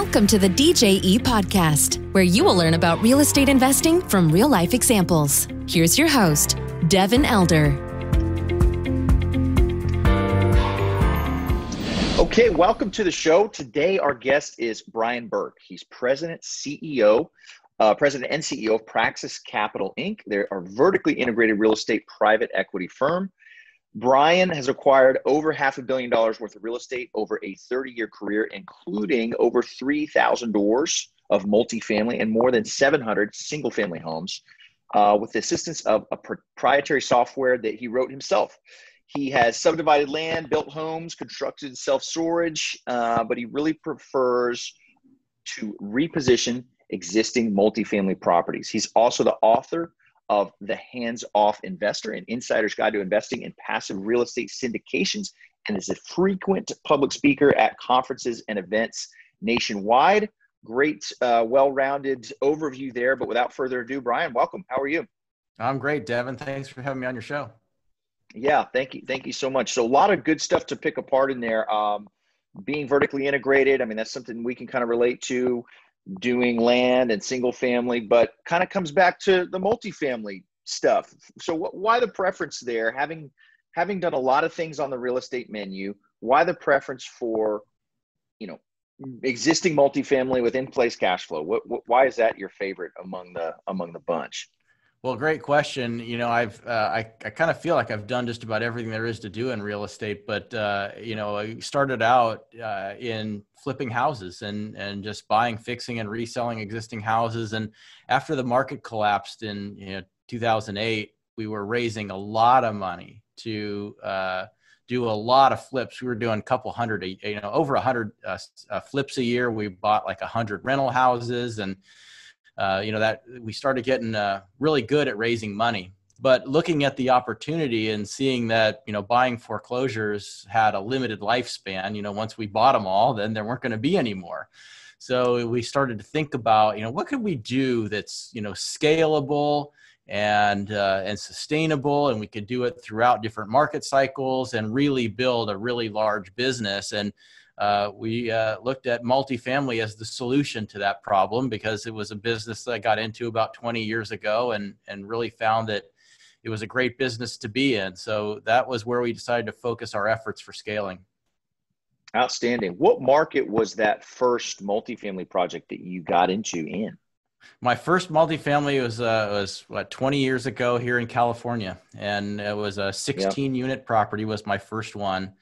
Welcome to the DJE podcast, where you will learn about real estate investing from real life examples. Here's your host, Devin Elder. Okay, welcome to the show. Today, our guest is Brian Burke. He's president, CEO, uh, president and CEO of Praxis Capital Inc. They're a vertically integrated real estate private equity firm. Brian has acquired over half a billion dollars worth of real estate over a 30 year career, including over 3,000 doors of multifamily and more than 700 single family homes uh, with the assistance of a proprietary software that he wrote himself. He has subdivided land, built homes, constructed self storage, uh, but he really prefers to reposition existing multifamily properties. He's also the author of The Hands Off Investor, an insider's guide to investing in passive real estate syndications, and is a frequent public speaker at conferences and events nationwide. Great, uh, well rounded overview there. But without further ado, Brian, welcome. How are you? I'm great, Devin. Thanks for having me on your show. Yeah, thank you. Thank you so much. So, a lot of good stuff to pick apart in there. Um, being vertically integrated, I mean, that's something we can kind of relate to doing land and single family, but kind of comes back to the multifamily stuff. So what, why the preference there? Having having done a lot of things on the real estate menu, why the preference for you know existing multifamily with in place cash flow? What, what, why is that your favorite among the among the bunch? Well, great question. You know, I've uh, I I kind of feel like I've done just about everything there is to do in real estate, but uh, you know, I started out uh, in flipping houses and and just buying, fixing, and reselling existing houses. And after the market collapsed in you know 2008, we were raising a lot of money to uh, do a lot of flips. We were doing a couple hundred, you know, over a hundred uh, uh, flips a year. We bought like a hundred rental houses and uh, you know that we started getting uh, really good at raising money. But looking at the opportunity and seeing that you know buying foreclosures had a limited lifespan you know once we bought them all then there weren't going to be any more. So we started to think about you know what could we do that's you know scalable and uh, and sustainable and we could do it throughout different market cycles and really build a really large business. And uh, we uh, looked at multifamily as the solution to that problem because it was a business that I got into about 20 years ago and, and really found that it was a great business to be in. So that was where we decided to focus our efforts for scaling. Outstanding. What market was that first multifamily project that you got into in? My first multifamily was uh, was what 20 years ago here in California, and it was a 16 yep. unit property. Was my first one.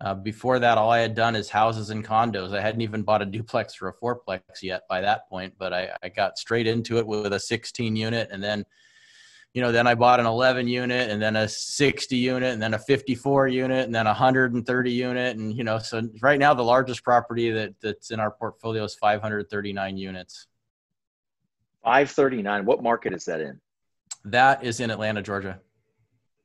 Uh, before that, all I had done is houses and condos. I hadn't even bought a duplex or a fourplex yet by that point, but I, I got straight into it with a 16 unit. And then, you know, then I bought an 11 unit and then a 60 unit and then a 54 unit and then a 130 unit. And, you know, so right now the largest property that, that's in our portfolio is 539 units. 539. What market is that in? That is in Atlanta, Georgia.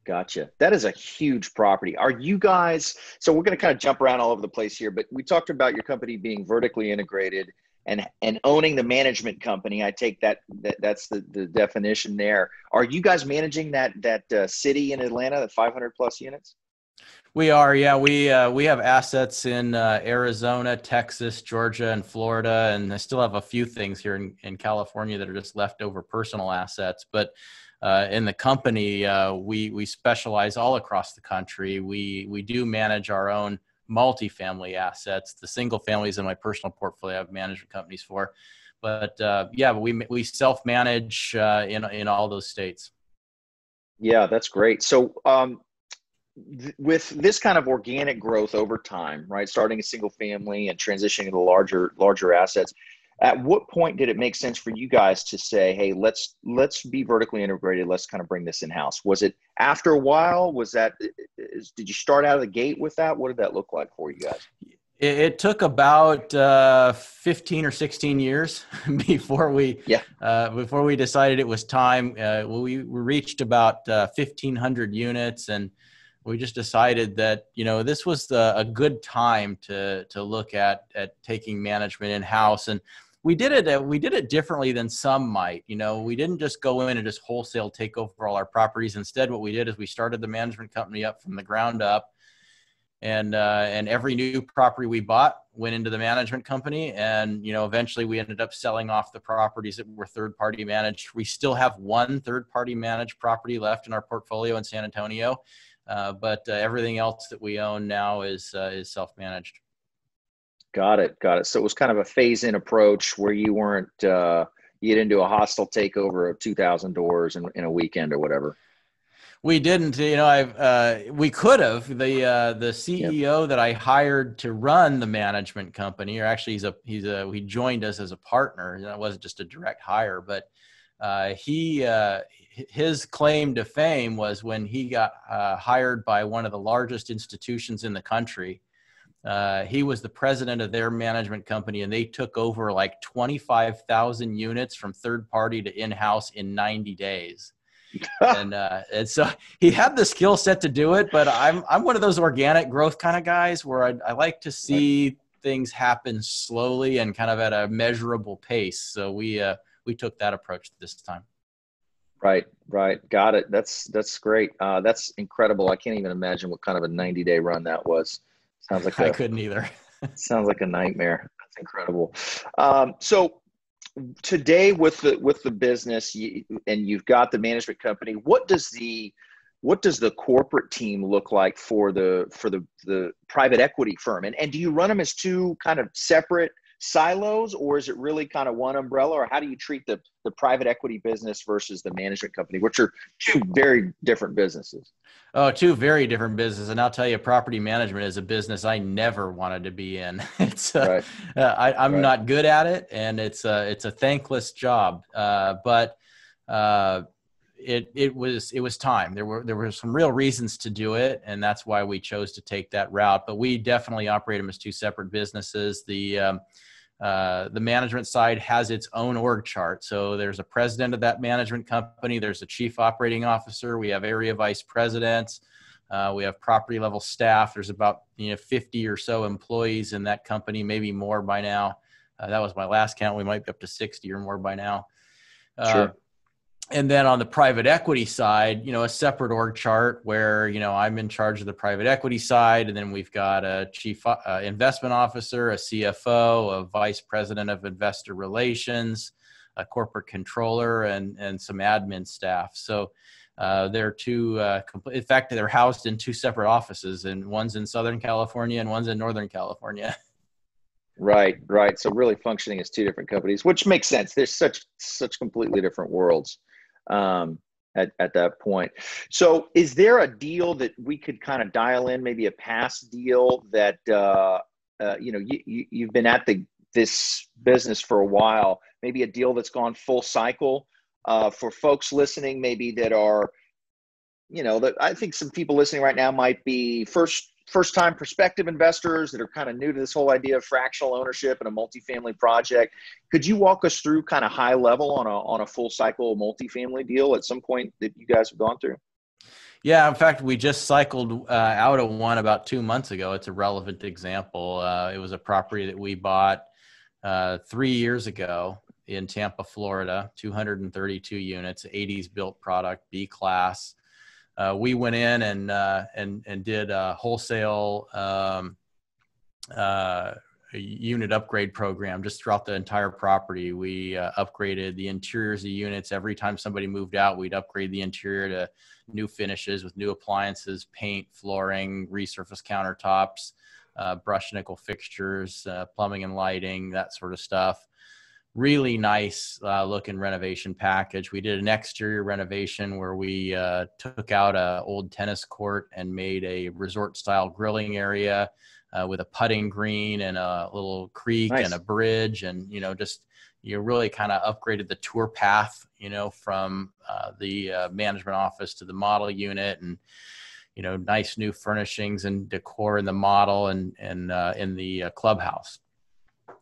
Gotcha. That is a huge property. Are you guys? So we're going to kind of jump around all over the place here, but we talked about your company being vertically integrated and and owning the management company. I take that, that that's the, the definition there. Are you guys managing that that uh, city in Atlanta, the 500 plus units? We are, yeah. We uh, we have assets in uh, Arizona, Texas, Georgia, and Florida, and I still have a few things here in, in California that are just leftover personal assets. But uh, in the company, uh, we we specialize all across the country. We we do manage our own multifamily assets. The single families in my personal portfolio, I have management companies for, but uh, yeah, we we self manage uh, in in all those states. Yeah, that's great. So. Um, th- with this kind of organic growth over time, right? Starting a single family and transitioning to larger larger assets, at what point did it make sense for you guys to say hey let's let's be vertically integrated. Let's kind of bring this in house was it after a while? Was that is, did you start out of the gate with that? What did that look like for you guys? It, it took about uh, 15 or 16 years before we yeah. Uh, before we decided it was time. Uh, we, we reached about 1500 uh, units and we just decided that you know this was the, a good time to to look at at taking management in house and we did it uh, we did it differently than some might you know? We didn't just go in and just wholesale take over all our properties. Instead what we did is we started the management company up from the ground up. And uh, and every new property we bought went into the management company. And you know eventually we ended up selling off the properties that were third party managed. We still have one third party managed property left in our portfolio in san antonio. Uh, but uh, everything else that we own now is uh, is self managed got it got it so it was kind of a phase in approach where you weren't uh, you didn't do a hostile takeover of 2000 doors in, in a weekend or whatever we didn't. You know, I uh, we could have. The uh, the CEO yep. that I hired to run the management company, or actually he's a he's a he joined us as a partner. That wasn't just a direct hire, but uh, he uh, his claim to fame was when he got uh, hired by one of the largest institutions in the country. Uh, he was the president of their management company, and they took over like twenty five thousand units from third party to in house in ninety days and uh, and so he had the skill set to do it. But I'm I'm one of those organic growth kind of guys where I, I like to see things happen slowly and kind of at a measurable pace. So we uh, we took that approach this time. Right, right, got it. That's that's great. Uh, that's incredible. I can't even imagine what kind of a 90 day run that was. Sounds like I couldn't either. sounds like a nightmare. That's incredible. Um, so today with the with the business you, and you've got the management company what does the what does the corporate team look like for the for the the private equity firm and and do you run them as two kind of separate silos or is it really kind of one umbrella or how do you treat the the private equity business versus the management company which are two very different businesses oh two very different businesses and i'll tell you property management is a business i never wanted to be in it's uh, right. uh, I, am right. not good at it and it's a, it's a thankless job uh, but uh, it it was it was time. There were there were some real reasons to do it, and that's why we chose to take that route. But we definitely operate them as two separate businesses. The um, uh, the management side has its own org chart. So there's a president of that management company, there's a chief operating officer, we have area vice presidents, uh, we have property level staff. There's about you know 50 or so employees in that company, maybe more by now. Uh, that was my last count. We might be up to 60 or more by now. Uh, sure and then on the private equity side, you know, a separate org chart where you know I'm in charge of the private equity side, and then we've got a chief uh, investment officer, a CFO, a vice president of investor relations, a corporate controller, and and some admin staff. So uh, they're two. Uh, in fact, they're housed in two separate offices, and one's in Southern California and one's in Northern California. Right, right. So really functioning as two different companies, which makes sense. There's such such completely different worlds um, at, at that point. So, is there a deal that we could kind of dial in, maybe a past deal that uh, uh, you know you, you, have been at the this business for a while, maybe a deal that's gone full cycle uh, for folks listening, maybe that are you know that I think some people listening right now might be first first time prospective investors that are kind of new to this whole idea of fractional ownership and a multifamily project. Could you walk us through kind of high level on a, on a full cycle multifamily deal at some point that you guys have gone through? Yeah, in fact, we just cycled uh, out of one about two months ago. It's a relevant example. Uh, it was a property that we bought uh, three years ago in Tampa, Florida, 232 units, 80s built product, B class uh, we went in and uh, and and did a wholesale um, uh, unit upgrade program just throughout the entire property. We uh, upgraded the interiors of units every time somebody moved out. We'd upgrade the interior to new finishes with new appliances, paint, flooring, resurface countertops, uh, brush nickel fixtures, uh, plumbing and lighting, that sort of stuff really nice uh, looking renovation package. We did an exterior renovation where we uh, took out a old tennis court and made a resort style grilling area uh, with a putting green and a little creek nice. and a bridge, and you know just you really kind of upgraded the tour path, you know, from uh, the uh, management office to the model unit and. You know, nice new furnishings and decor in the model and and uh, in the clubhouse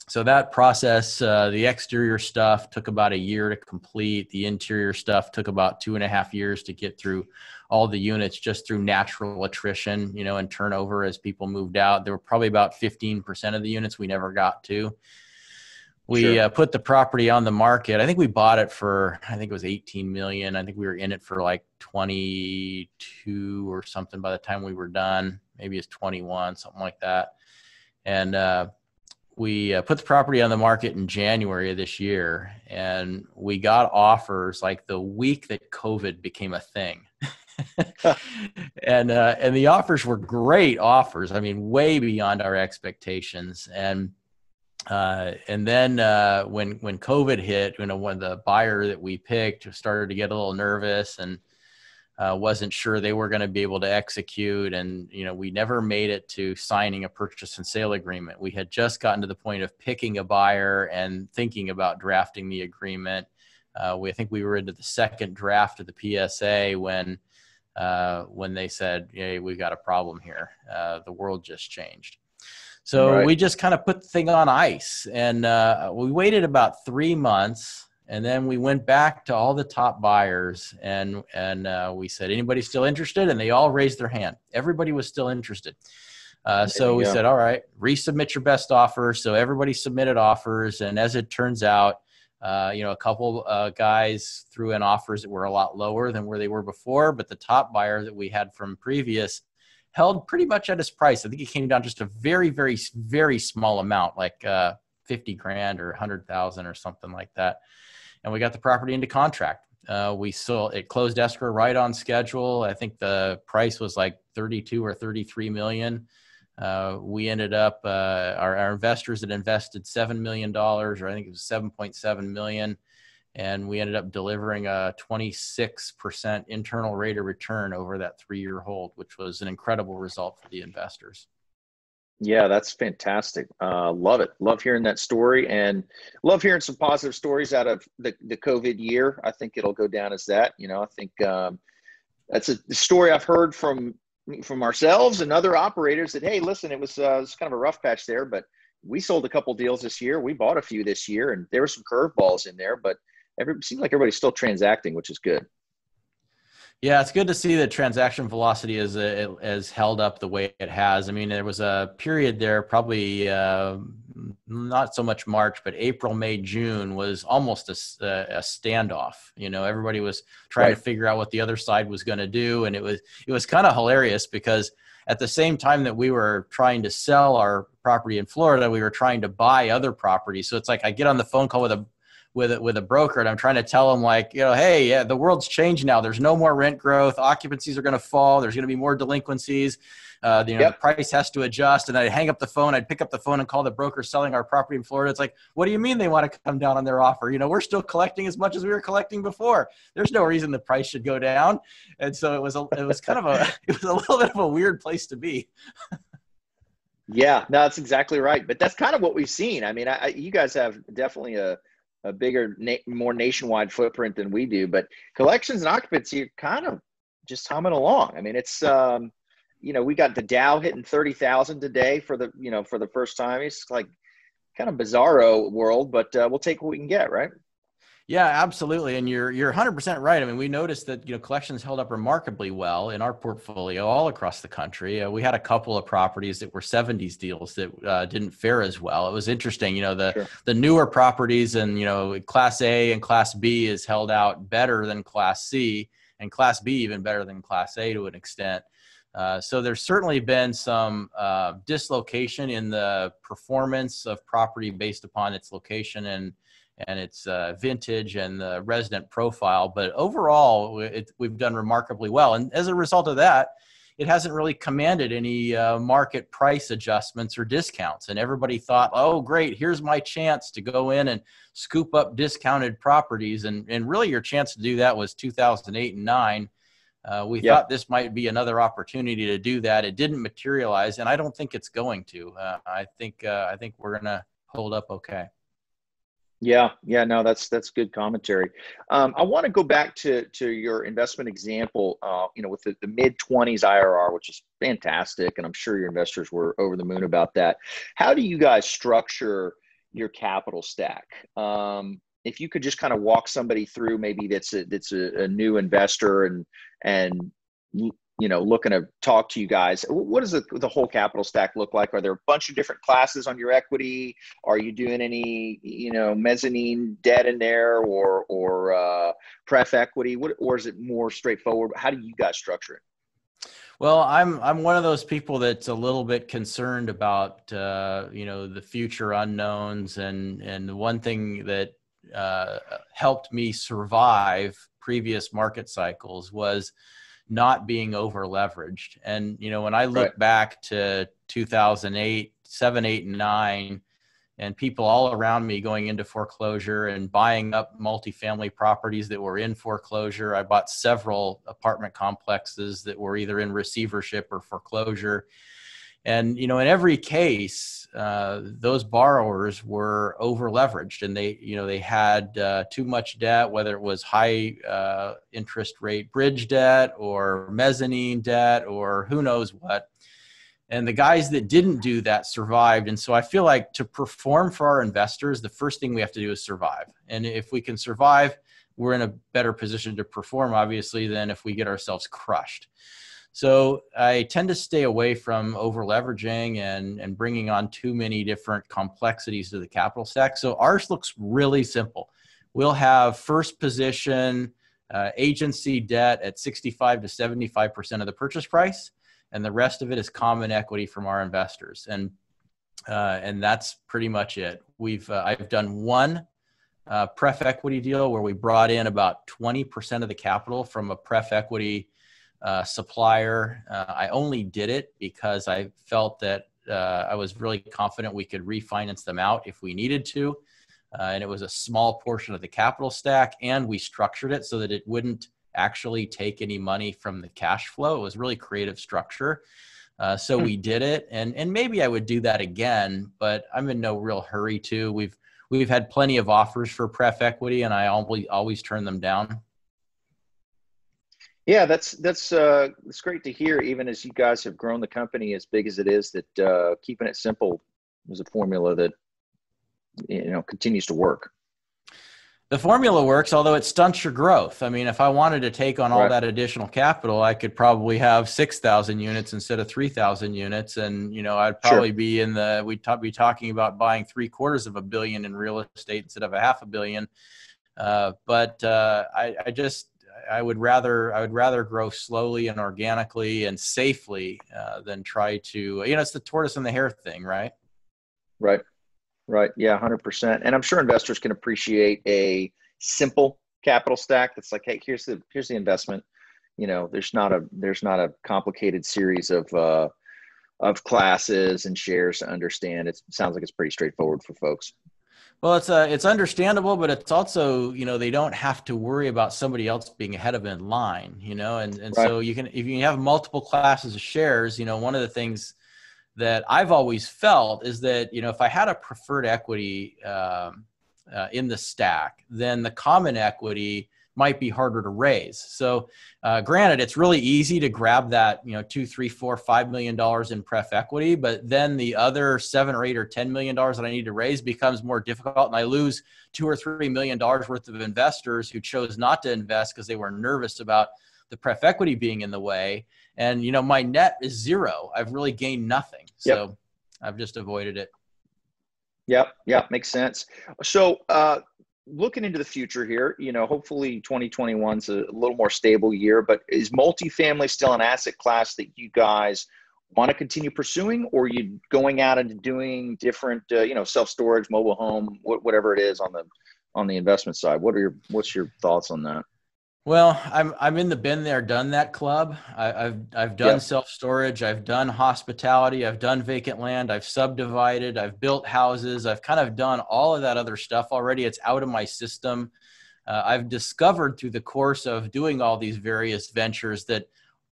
so that process uh, the exterior stuff took about a year to complete. The interior stuff took about two and a half years to get through all the units just through natural attrition you know and turnover as people moved out. There were probably about 15% of the units we never got to. We sure. uh, put the property on the market. I think we bought it for i think it was 18 million. I think we were in it for like 22 or something by the time we were done. Maybe it's 21, something like that. And uh, we uh, put the property on the market in January of this year, and we got offers like the week that COVID became a thing. and uh, and the offers were great offers. I mean, way beyond our expectations. And uh, and then uh, when when COVID hit, you know, when the buyer that we picked started to get a little nervous and uh, wasn't sure they were going to be able to execute, and you know, we never made it to signing a purchase and sale agreement. We had just gotten to the point of picking a buyer and thinking about drafting the agreement. Uh, we I think we were into the second draft of the PSA when uh, when they said, "Hey, we've got a problem here. Uh, the world just changed." So right. we just kind of put the thing on ice, and uh, we waited about three months, and then we went back to all the top buyers, and and uh, we said, "Anybody still interested?" And they all raised their hand. Everybody was still interested. Uh, so we go. said, "All right, resubmit your best offer." So everybody submitted offers, and as it turns out, uh, you know, a couple uh, guys threw in offers that were a lot lower than where they were before, but the top buyer that we had from previous held pretty much at his price. I think it came down just a very, very, very small amount, like uh, 50 grand or 100,000 or something like that. And we got the property into contract. Uh, we still, it closed escrow right on schedule. I think the price was like 32 or 33 million. Uh, we ended up, uh, our, our investors had invested $7 million, or I think it was 7.7 million and we ended up delivering a 26% internal rate of return over that three year hold, which was an incredible result for the investors. Yeah, that's fantastic. Uh, love it. Love hearing that story and love hearing some positive stories out of the, the COVID year. I think it'll go down as that. You know, I think um, that's a story I've heard from from ourselves and other operators that, hey, listen, it was, uh, it was kind of a rough patch there, but we sold a couple deals this year. We bought a few this year, and there were some curveballs in there, but every seems like everybody's still transacting, which is good. Yeah, it's good to see that transaction velocity is uh, has held up the way it has. I mean, there was a period there, probably uh, not so much March, but April, May, June was almost a, a standoff. You know, everybody was trying right. to figure out what the other side was going to do, and it was it was kind of hilarious because at the same time that we were trying to sell our property in Florida, we were trying to buy other properties. So it's like I get on the phone call with a with a, with a broker and I'm trying to tell them like, you know, hey, yeah, the world's changed now. There's no more rent growth. Occupancies are going to fall. There's going to be more delinquencies. Uh, you know, yep. the price has to adjust. And I'd hang up the phone. I'd pick up the phone and call the broker selling our property in Florida. It's like, what do you mean they want to come down on their offer? You know, we're still collecting as much as we were collecting before. There's no reason the price should go down. And so it was a, it was kind of a, it was a little bit of a weird place to be. yeah, no, that's exactly right. But that's kind of what we've seen. I mean, I, you guys have definitely a, a bigger, na- more nationwide footprint than we do. But collections and occupancy are kind of just humming along. I mean, it's um, you know, we got the Dow hitting thirty thousand today for the you know for the first time. It's like kind of bizarro world, but uh, we'll take what we can get, right? Yeah, absolutely. And you're you're 100% right. I mean, we noticed that you know collections held up remarkably well in our portfolio all across the country. Uh, we had a couple of properties that were 70s deals that uh, didn't fare as well. It was interesting, you know, the sure. the newer properties and you know class A and class B is held out better than class C and class B even better than class A to an extent. Uh, so there's certainly been some uh, dislocation in the performance of property based upon its location and and its uh, vintage and the resident profile. But overall, it, we've done remarkably well. And as a result of that, it hasn't really commanded any uh, market price adjustments or discounts. And everybody thought, oh, great, here's my chance to go in and scoop up discounted properties. And, and really, your chance to do that was 2008 and 9. Uh, we yep. thought this might be another opportunity to do that. It didn't materialize, and I don't think it's going to. Uh, I think uh, I think we're going to hold up okay. Yeah, yeah, no, that's that's good commentary. Um, I want to go back to to your investment example. Uh, you know, with the, the mid twenties IRR, which is fantastic, and I'm sure your investors were over the moon about that. How do you guys structure your capital stack? Um, if you could just kind of walk somebody through, maybe that's a, that's a, a new investor and and you know looking to talk to you guys. What does the, the whole capital stack look like? Are there a bunch of different classes on your equity? Are you doing any you know mezzanine debt in there or or uh, pref equity? What, or is it more straightforward? How do you guys structure it? Well, I'm I'm one of those people that's a little bit concerned about uh, you know the future unknowns, and and the one thing that uh, helped me survive previous market cycles was not being over leveraged. And you know when I look right. back to 2008, seven, eight, and nine, and people all around me going into foreclosure and buying up multifamily properties that were in foreclosure. I bought several apartment complexes that were either in receivership or foreclosure. And you know, in every case, uh, those borrowers were over leveraged, and they, you know, they had uh, too much debt, whether it was high uh, interest rate bridge debt or mezzanine debt or who knows what. And the guys that didn't do that survived. And so i feel like to perform for our investors the first thing we have to do is survive. And if we can survive we're in a better position to perform obviously than if we get ourselves crushed so i tend to stay away from over leveraging and and bringing on too many different complexities to the capital stack so ours looks really simple we'll have first position uh, agency debt at 65 to 75% of the purchase price and the rest of it is common equity from our investors. And uh, and that's pretty much it. We've uh, I've done one uh, pref equity deal where we brought in about 20% of the capital from a pref equity uh, supplier. Uh, I only did it because I felt that uh, I was really confident we could refinance them out if we needed to. and it was a small portion of the capital stack, and we structured it so that it wouldn't actually take any money from the cash flow. It was really creative structure. Uh, so hmm. we did it, and and maybe I would do that again, but I'm in no real hurry to. We've we've had plenty of offers for pref equity, and I always always turn them down. Yeah, that's that's uh, it's great to hear. Even as you guys have grown the company as big as it is, that uh, keeping it simple is a formula that you know continues to work the formula works, although it stunts your growth. I mean, if I wanted to take on all right. that additional capital, I could probably have 6,000 units instead of 3,000 units. And, you know, I'd probably sure. be in the, we'd t- be talking about buying three quarters of a billion in real estate instead of a half a billion. Uh, but uh, I, I just, I would rather, I would rather grow slowly and organically and safely uh, than try to, you know, it's the tortoise and the hare thing, right? Right. Right. Yeah, 100%. And I'm sure investors can appreciate a simple capital stack that's like, hey, here's the here's the investment. You know, there's not a there's not a complicated series of uh, of classes and shares to understand. It sounds like it's pretty straightforward for folks. Well, it's uh, it's understandable, but it's also you know they don't have to worry about somebody else being ahead of them in line, you know, and and right. so you can if you have multiple classes of shares, you know, one of the things that I've always felt is that you know if I had a preferred equity um, uh, in the stack, then the common equity might be harder to raise. So, uh, granted, it's really easy to grab that you know two, three, four, five million dollars in pref equity, but then the other seven or eight or ten million dollars that I need to raise becomes more difficult, and I lose two or three million dollars worth of investors who chose not to invest because they were nervous about the pref equity being in the way. And you know my net is zero. I've really gained nothing. So yep. i've just avoided it. Yep. Yep. Makes sense. So uh looking into the future here you know hopefully 2021 is a little more stable year but is multifamily still an asset class that you guys want to continue pursuing or are you going out and doing different uh, you know self-storage mobile home whatever it is on the on the investment side? What are your what's your thoughts on that well, I'm I'm in the been there, done that club. I, have I've done yep. self storage. I've done hospitality. I've done vacant land. I've subdivided. I've built houses. I've kind of done all of that other stuff already. It's out of my system. Uh, I've discovered through the course of doing all these various ventures that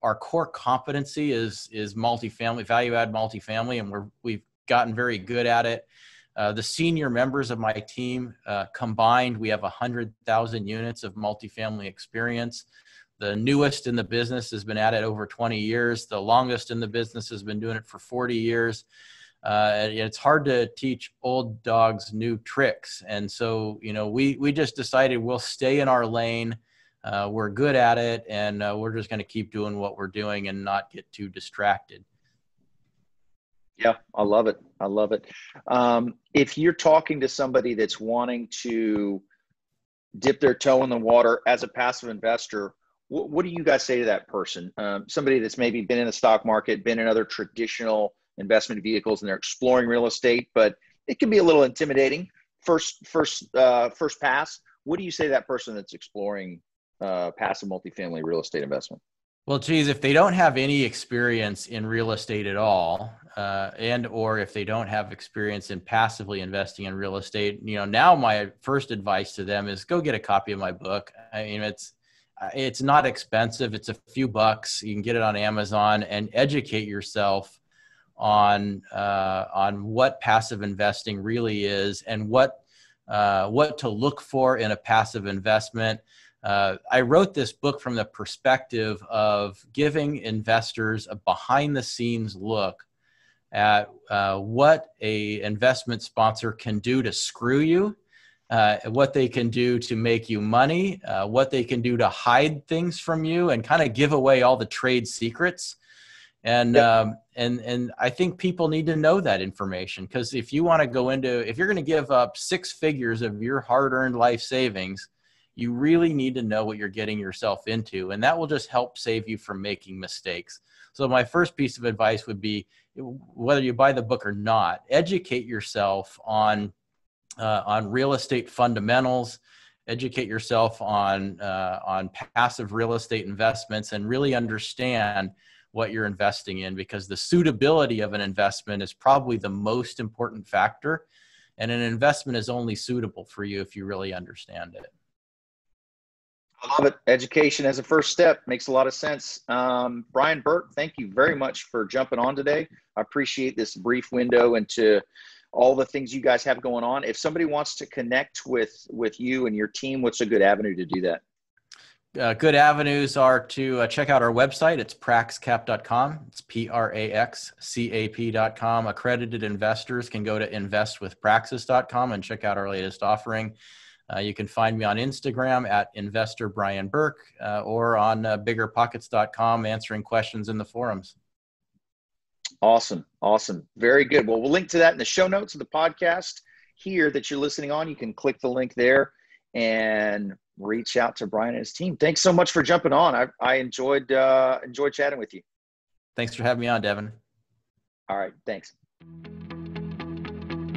our core competency is is multifamily, value add multifamily, and we're we've gotten very good at it. Uh, the senior members of my team uh, combined, we have 100,000 units of multifamily experience. The newest in the business has been at it over 20 years. The longest in the business has been doing it for 40 years. Uh, it's hard to teach old dogs new tricks. And so, you know, we, we just decided we'll stay in our lane. Uh, we're good at it, and uh, we're just going to keep doing what we're doing and not get too distracted. Yeah, I love it. I love it. Um, if you're talking to somebody that's wanting to dip their toe in the water as a passive investor, what, what do you guys say to that person? Um, somebody that's maybe been in the stock market, been in other traditional investment vehicles, and they're exploring real estate, but it can be a little intimidating first first uh, first pass. What do you say to that person that's exploring uh, passive multifamily real estate investment? Well, geez, if they don't have any experience in real estate at all, uh, and or if they don't have experience in passively investing in real estate, you know, now my first advice to them is go get a copy of my book. I mean, it's it's not expensive; it's a few bucks. You can get it on Amazon and educate yourself on uh, on what passive investing really is and what uh, what to look for in a passive investment uh, I wrote this book from the perspective of giving investors a behind the scenes look at uh, what a investment sponsor can do to screw you, uh, what they can do to make you money, uh, what they can do to hide things from you, and kind of give away all the trade secrets. And yep. um, and and I think people need to know that information because if you want to go into if you're going to give up six figures of your hard-earned life savings you really need to know what you're getting yourself into and that will just help save you from making mistakes so my first piece of advice would be whether you buy the book or not educate yourself on uh, on real estate fundamentals. Educate yourself on uh, on passive real estate investments and really understand what you're investing in because the suitability of an investment is probably the most important factor and an investment is only suitable for you if you really understand it I love it. Education as a first step makes a lot of sense. Um, Brian Burke, thank you very much for jumping on today. I appreciate this brief window into all the things you guys have going on. If somebody wants to connect with with you and your team, what's a good avenue to do that? Uh, good avenues are to uh, check out our website. It's praxcap.com. It's P R A X C A P.com. Accredited investors can go to investwithpraxis.com and check out our latest offering. Uh, you can find me on Instagram at investor Brian Burke uh, or on uh, biggerpockets.com answering questions in the forums. Awesome. Awesome. Very good. Well, we'll link to that in the show notes of the podcast here that you're listening on. You can click the link there and reach out to Brian and his team. Thanks so much for jumping on. I, I enjoyed uh, enjoyed chatting with you. Thanks for having me on, Devin. All right. Thanks.